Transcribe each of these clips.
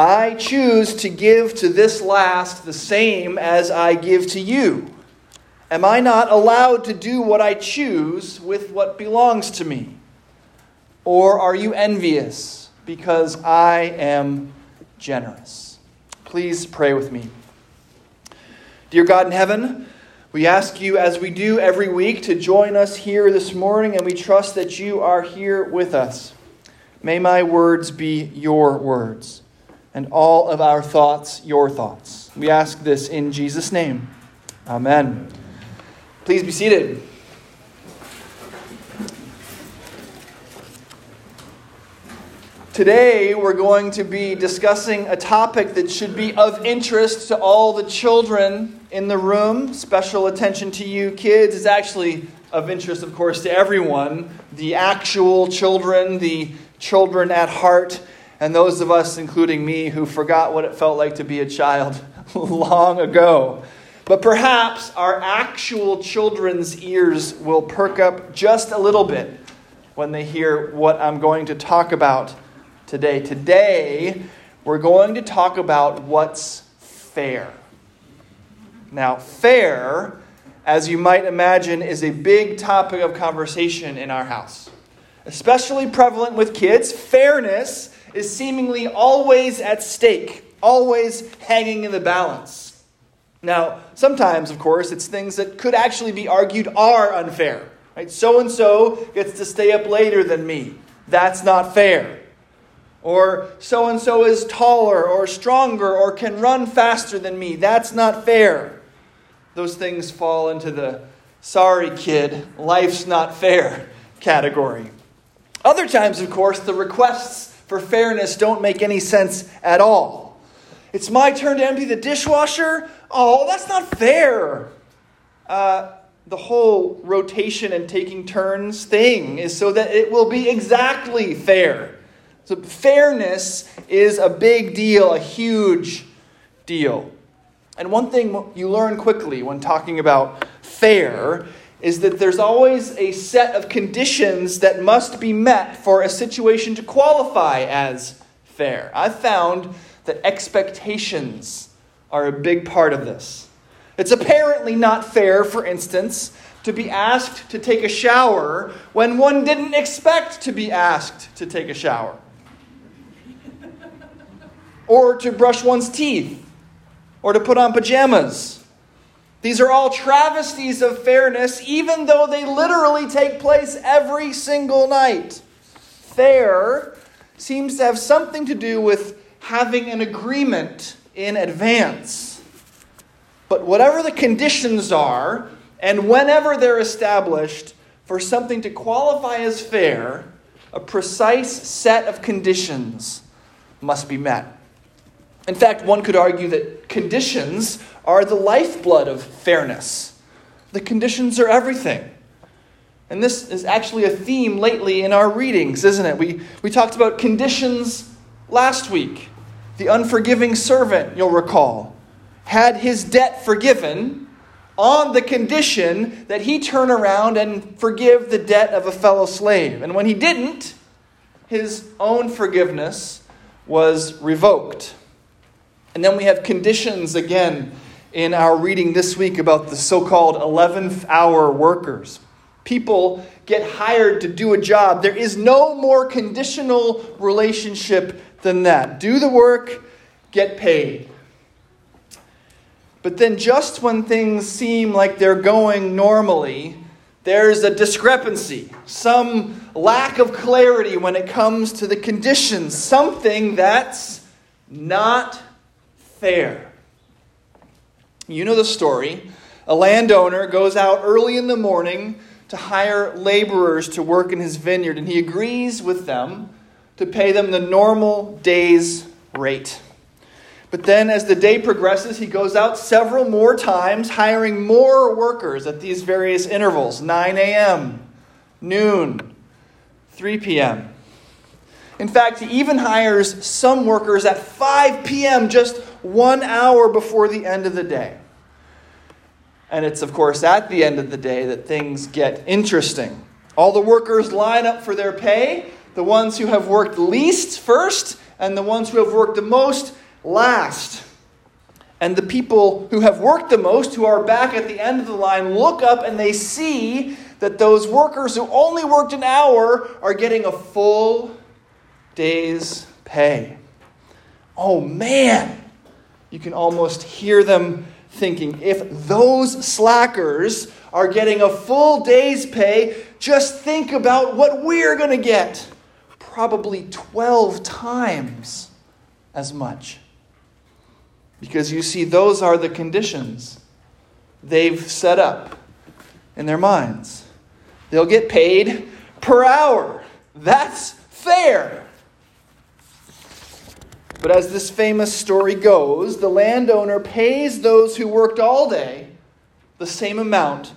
I choose to give to this last the same as I give to you. Am I not allowed to do what I choose with what belongs to me? Or are you envious because I am generous? Please pray with me. Dear God in heaven, we ask you, as we do every week, to join us here this morning, and we trust that you are here with us. May my words be your words, and all of our thoughts your thoughts. We ask this in Jesus' name. Amen. Please be seated. Today, we're going to be discussing a topic that should be of interest to all the children in the room. Special attention to you, kids. It's actually of interest, of course, to everyone the actual children, the children at heart, and those of us, including me, who forgot what it felt like to be a child long ago. But perhaps our actual children's ears will perk up just a little bit when they hear what I'm going to talk about today. Today, we're going to talk about what's fair. Now, fair, as you might imagine, is a big topic of conversation in our house. Especially prevalent with kids, fairness is seemingly always at stake, always hanging in the balance. Now, sometimes, of course, it's things that could actually be argued are unfair. Right? So and so gets to stay up later than me. That's not fair. Or so and so is taller or stronger or can run faster than me. That's not fair. Those things fall into the sorry kid, life's not fair category. Other times, of course, the requests for fairness don't make any sense at all. It's my turn to empty the dishwasher? Oh, that's not fair. Uh, the whole rotation and taking turns thing is so that it will be exactly fair. So, fairness is a big deal, a huge deal. And one thing you learn quickly when talking about fair is that there's always a set of conditions that must be met for a situation to qualify as fair. I've found that expectations are a big part of this. It's apparently not fair, for instance, to be asked to take a shower when one didn't expect to be asked to take a shower or to brush one's teeth, or to put on pajamas. These are all travesties of fairness, even though they literally take place every single night. Fair seems to have something to do with having an agreement in advance. But whatever the conditions are, and whenever they're established, for something to qualify as fair, a precise set of conditions must be met. In fact, one could argue that conditions are the lifeblood of fairness. The conditions are everything. And this is actually a theme lately in our readings, isn't it? We, we talked about conditions last week. The unforgiving servant, you'll recall, had his debt forgiven on the condition that he turn around and forgive the debt of a fellow slave. And when he didn't, his own forgiveness was revoked. And then we have conditions again in our reading this week about the so called 11th hour workers. People get hired to do a job. There is no more conditional relationship than that. Do the work, get paid. But then, just when things seem like they're going normally, there's a discrepancy, some lack of clarity when it comes to the conditions, something that's not fair. You know the story. A landowner goes out early in the morning to hire laborers to work in his vineyard, and he agrees with them to pay them the normal day's rate. But then, as the day progresses, he goes out several more times, hiring more workers at these various intervals 9 a.m., noon, 3 p.m. In fact, he even hires some workers at 5 p.m., just one hour before the end of the day. And it's, of course, at the end of the day that things get interesting. All the workers line up for their pay, the ones who have worked least first, and the ones who have worked the most last. And the people who have worked the most, who are back at the end of the line, look up and they see that those workers who only worked an hour are getting a full day's pay. Oh man, you can almost hear them thinking if those slackers are getting a full day's pay, just think about what we're going to get. Probably 12 times as much. Because you see, those are the conditions they've set up in their minds. They'll get paid per hour. That's fair. But as this famous story goes, the landowner pays those who worked all day the same amount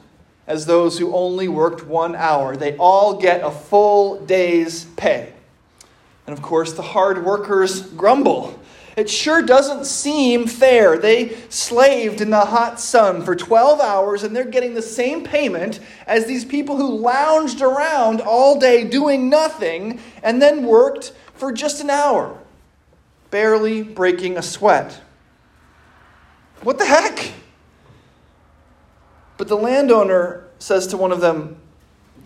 as those who only worked one hour. They all get a full day's pay. And of course, the hard workers grumble. It sure doesn't seem fair. They slaved in the hot sun for 12 hours and they're getting the same payment as these people who lounged around all day doing nothing and then worked for just an hour barely breaking a sweat. What the heck? But the landowner says to one of them,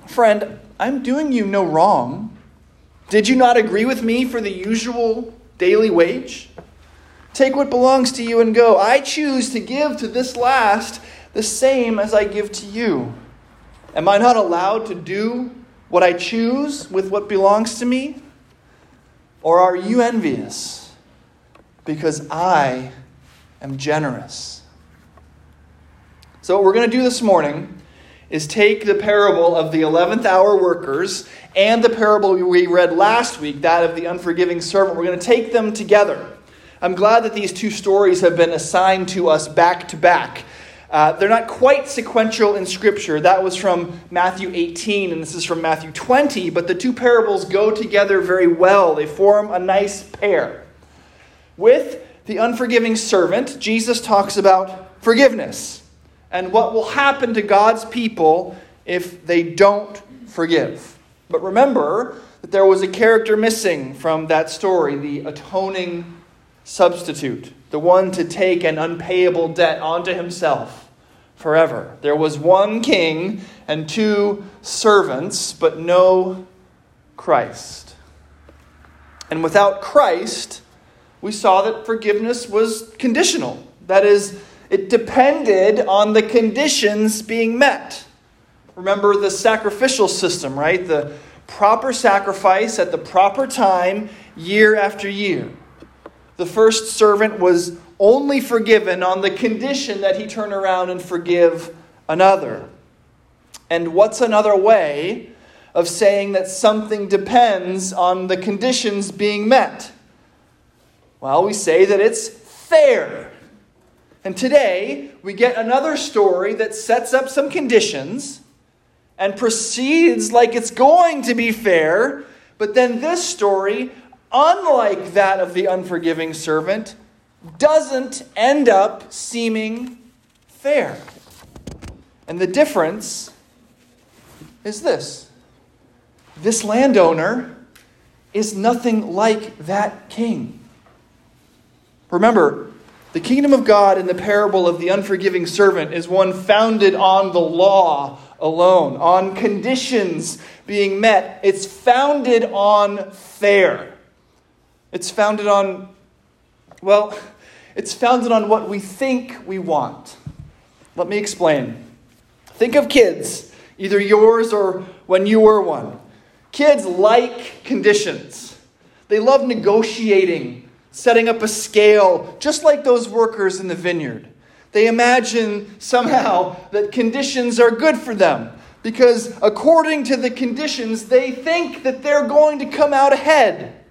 Friend, I'm doing you no wrong. Did you not agree with me for the usual daily wage? Take what belongs to you and go. I choose to give to this last the same as I give to you. Am I not allowed to do what I choose with what belongs to me? Or are you envious? Because I am generous. So, what we're going to do this morning is take the parable of the 11th hour workers and the parable we read last week, that of the unforgiving servant. We're going to take them together. I'm glad that these two stories have been assigned to us back to back. Uh, they're not quite sequential in Scripture. That was from Matthew 18, and this is from Matthew 20, but the two parables go together very well. They form a nice pair. With the unforgiving servant, Jesus talks about forgiveness and what will happen to God's people if they don't forgive. But remember that there was a character missing from that story the atoning substitute, the one to take an unpayable debt onto himself forever. There was one king and two servants, but no Christ. And without Christ, we saw that forgiveness was conditional. That is, it depended on the conditions being met. Remember the sacrificial system, right? The proper sacrifice at the proper time, year after year. The first servant was only forgiven on the condition that he turn around and forgive another. And what's another way of saying that something depends on the conditions being met? Well, we say that it's fair. And today, we get another story that sets up some conditions and proceeds like it's going to be fair. But then this story, unlike that of the unforgiving servant, doesn't end up seeming fair. And the difference is this this landowner is nothing like that king. Remember, the kingdom of God in the parable of the unforgiving servant is one founded on the law alone, on conditions being met. It's founded on fair. It's founded on, well, it's founded on what we think we want. Let me explain. Think of kids, either yours or when you were one. Kids like conditions, they love negotiating setting up a scale, just like those workers in the vineyard. They imagine somehow that conditions are good for them because, according to the conditions, they think that they're going to come out ahead.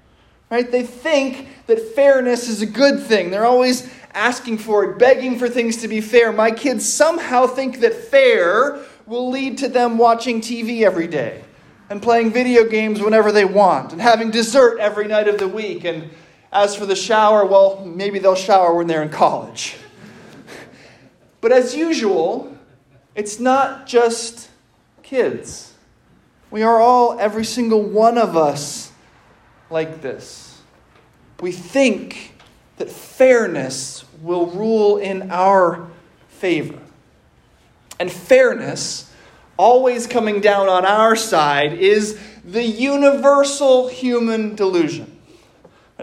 Right? They think that fairness is a good thing. They're always asking for it, begging for things to be fair. My kids somehow think that fair will lead to them watching TV every day and playing video games whenever they want and having dessert every night of the week and as for the shower, well, maybe they'll shower when they're in college. But as usual, it's not just kids. We are all, every single one of us, like this. we think that fairness will rule in our favor. And fairness, always coming down on our side, is the universal human delusion.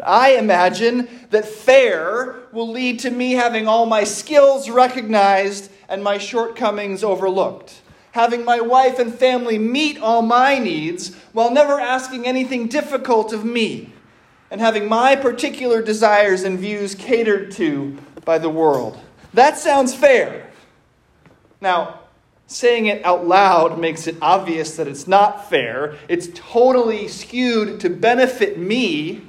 I imagine that fair will lead to me having all my skills recognized and my shortcomings overlooked. Having my wife and family meet all my needs while never asking anything difficult of me. And having my particular desires and views catered to by the world. That sounds fair. Now, saying it out loud makes it obvious that it's not fair. It's totally skewed to benefit me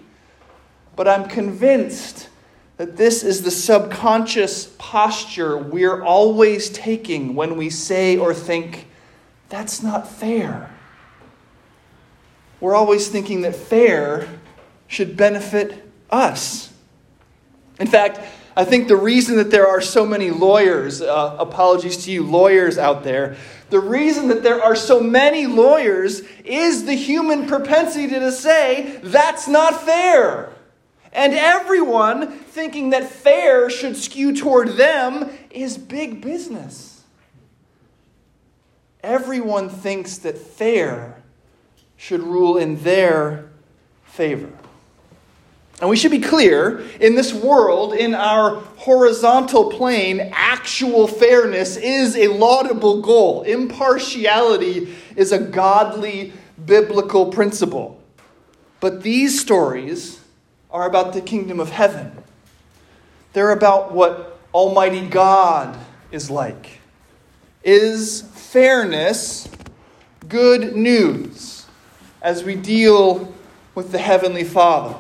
but I'm convinced that this is the subconscious posture we're always taking when we say or think, that's not fair. We're always thinking that fair should benefit us. In fact, I think the reason that there are so many lawyers, uh, apologies to you lawyers out there, the reason that there are so many lawyers is the human propensity to say, that's not fair. And everyone thinking that fair should skew toward them is big business. Everyone thinks that fair should rule in their favor. And we should be clear in this world, in our horizontal plane, actual fairness is a laudable goal. Impartiality is a godly biblical principle. But these stories are about the kingdom of heaven. They're about what Almighty God is like. Is fairness good news as we deal with the Heavenly Father?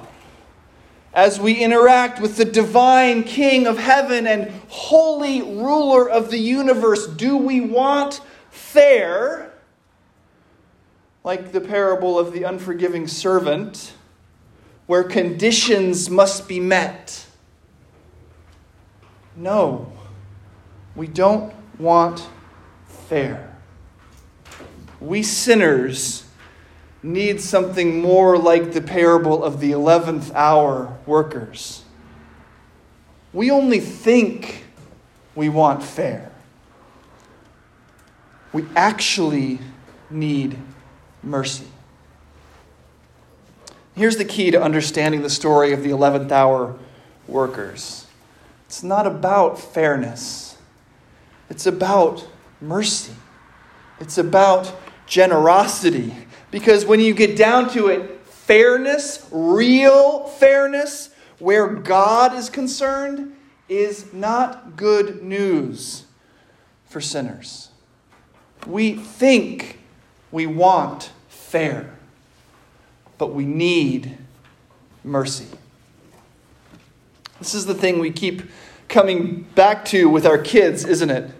As we interact with the divine King of heaven and holy ruler of the universe, do we want fair, like the parable of the unforgiving servant? Where conditions must be met. No, we don't want fair. We sinners need something more like the parable of the 11th hour workers. We only think we want fair. We actually need mercy. Here's the key to understanding the story of the 11th hour workers it's not about fairness, it's about mercy, it's about generosity. Because when you get down to it, fairness, real fairness, where God is concerned, is not good news for sinners. We think we want fair but we need mercy. This is the thing we keep coming back to with our kids, isn't it?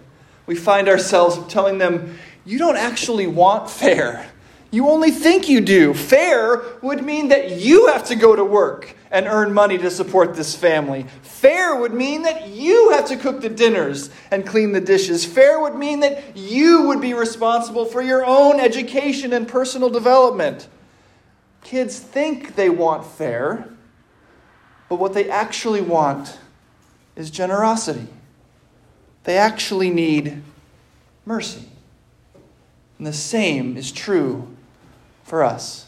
We find ourselves telling them, You don't actually want fair. You only think you do. Fair would mean that you have to go to work and earn money to support this family. Fair would mean that you have to cook the dinners and clean the dishes. Fair would mean that you would be responsible for your own education and personal development. Kids think they want fair, but what they actually want is generosity. They actually need mercy. And the same is true for us.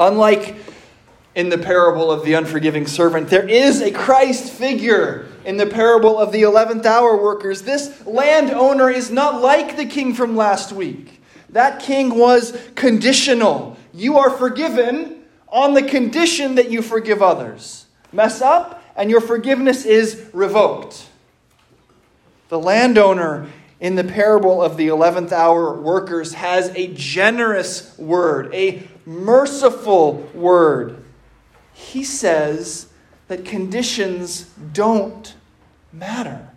Unlike in the parable of the unforgiving servant, there is a Christ figure in the parable of the 11th hour workers. This landowner is not like the king from last week. That king was conditional. You are forgiven on the condition that you forgive others. Mess up, and your forgiveness is revoked. The landowner in the parable of the 11th hour workers has a generous word, a merciful word. He says that conditions don't matter.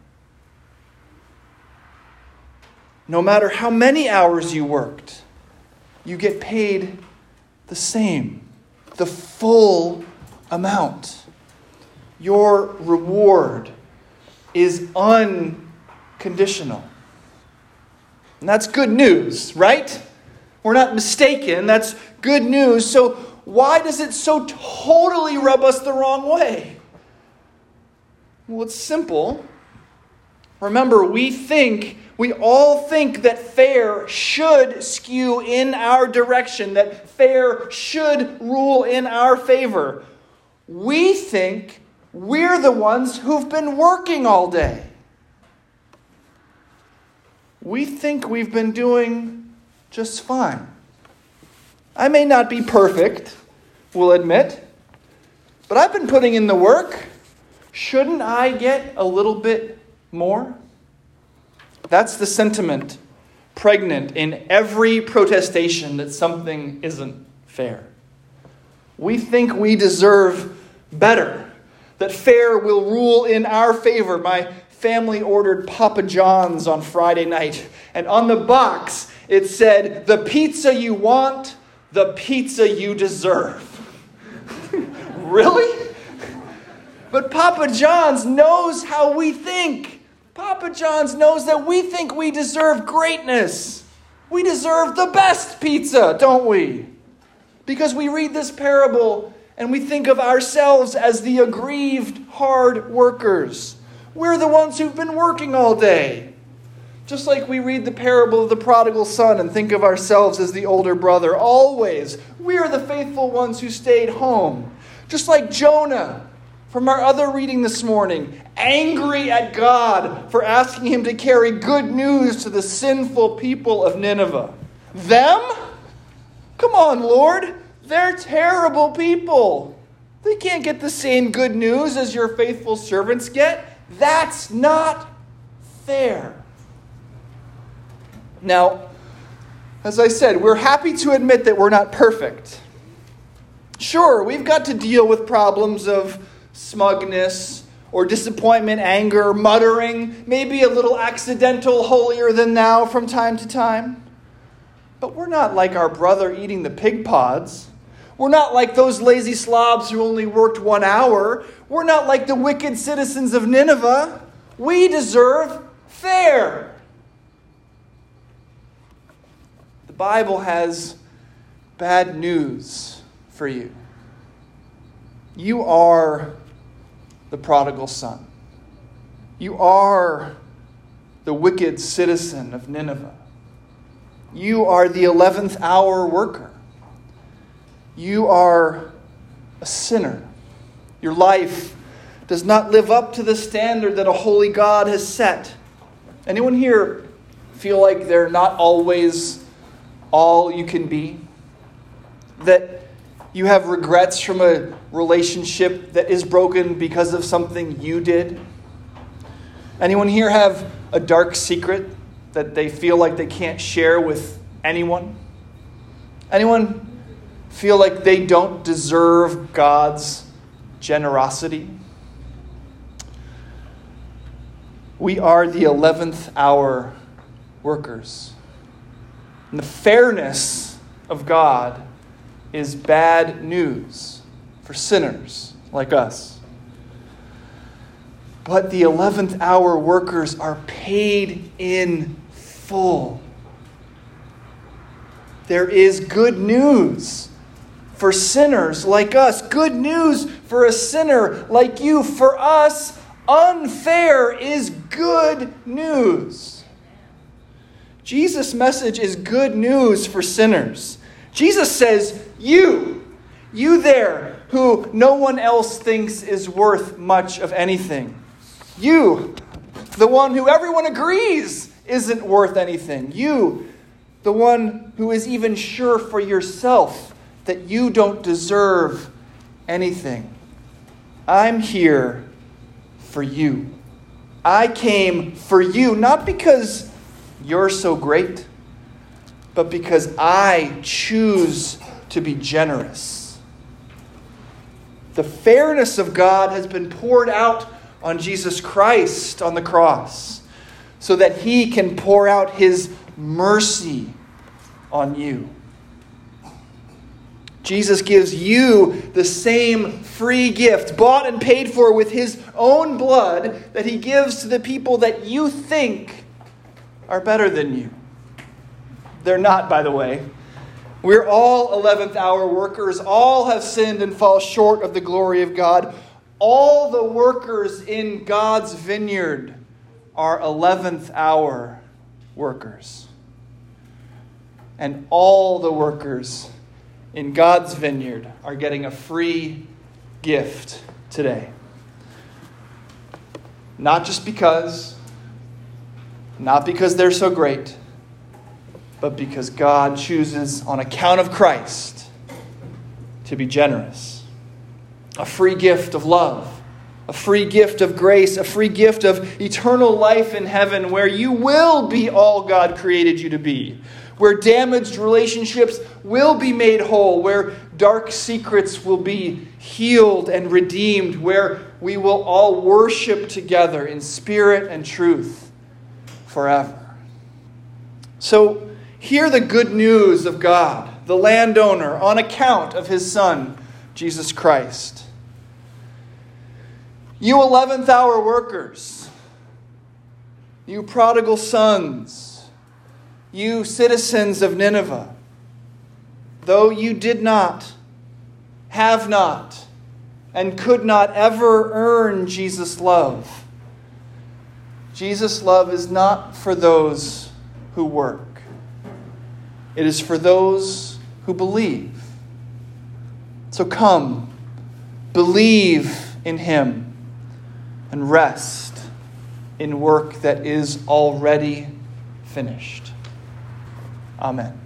No matter how many hours you worked, you get paid the same, the full amount. Your reward is unconditional. And that's good news, right? We're not mistaken. That's good news. So, why does it so totally rub us the wrong way? Well, it's simple. Remember, we think, we all think that fair should skew in our direction, that fair should rule in our favor. We think we're the ones who've been working all day. We think we've been doing just fine. I may not be perfect, we'll admit, but I've been putting in the work. Shouldn't I get a little bit more? That's the sentiment pregnant in every protestation that something isn't fair. We think we deserve better, that fair will rule in our favor. My family ordered Papa John's on Friday night, and on the box it said, The pizza you want, the pizza you deserve. really? But Papa John's knows how we think. Papa John's knows that we think we deserve greatness. We deserve the best pizza, don't we? Because we read this parable and we think of ourselves as the aggrieved, hard workers. We're the ones who've been working all day. Just like we read the parable of the prodigal son and think of ourselves as the older brother, always, we are the faithful ones who stayed home. Just like Jonah from our other reading this morning, angry at God for asking him to carry good news to the sinful people of Nineveh. Them? Come on, Lord. They're terrible people. They can't get the same good news as your faithful servants get. That's not fair. Now, as I said, we're happy to admit that we're not perfect. Sure, we've got to deal with problems of smugness or disappointment, anger, muttering, maybe a little accidental holier than thou from time to time. But we're not like our brother eating the pig pods. We're not like those lazy slobs who only worked one hour. We're not like the wicked citizens of Nineveh. We deserve fair. The Bible has bad news for you. You are the prodigal son. You are the wicked citizen of Nineveh. You are the 11th hour worker. You are a sinner. Your life does not live up to the standard that a holy God has set. Anyone here feel like they're not always all you can be? That you have regrets from a relationship that is broken because of something you did? Anyone here have a dark secret that they feel like they can't share with anyone? Anyone feel like they don't deserve God's generosity? We are the 11th hour workers. And the fairness of God is bad news for sinners like us. But the 11th hour workers are paid in full. There is good news for sinners like us, good news for a sinner like you. For us, unfair is good news. Jesus' message is good news for sinners. Jesus says, You, you there who no one else thinks is worth much of anything. You, the one who everyone agrees isn't worth anything. You, the one who is even sure for yourself that you don't deserve anything. I'm here for you. I came for you, not because you're so great but because I choose to be generous. The fairness of God has been poured out on Jesus Christ on the cross so that he can pour out his mercy on you. Jesus gives you the same free gift, bought and paid for with his own blood, that he gives to the people that you think are better than you. They're not, by the way. We're all 11th hour workers. All have sinned and fall short of the glory of God. All the workers in God's vineyard are 11th hour workers. And all the workers in God's vineyard are getting a free gift today. Not just because, not because they're so great, but because God chooses, on account of Christ, to be generous. A free gift of love, a free gift of grace, a free gift of eternal life in heaven where you will be all God created you to be, where damaged relationships will be made whole, where dark secrets will be healed and redeemed, where we will all worship together in spirit and truth forever. So, hear the good news of God, the landowner, on account of his Son, Jesus Christ. You 11th hour workers, you prodigal sons, you citizens of Nineveh, though you did not, have not, and could not ever earn Jesus' love, Jesus' love is not for those who work. It is for those who believe. So come, believe in Him, and rest in work that is already finished. Amen.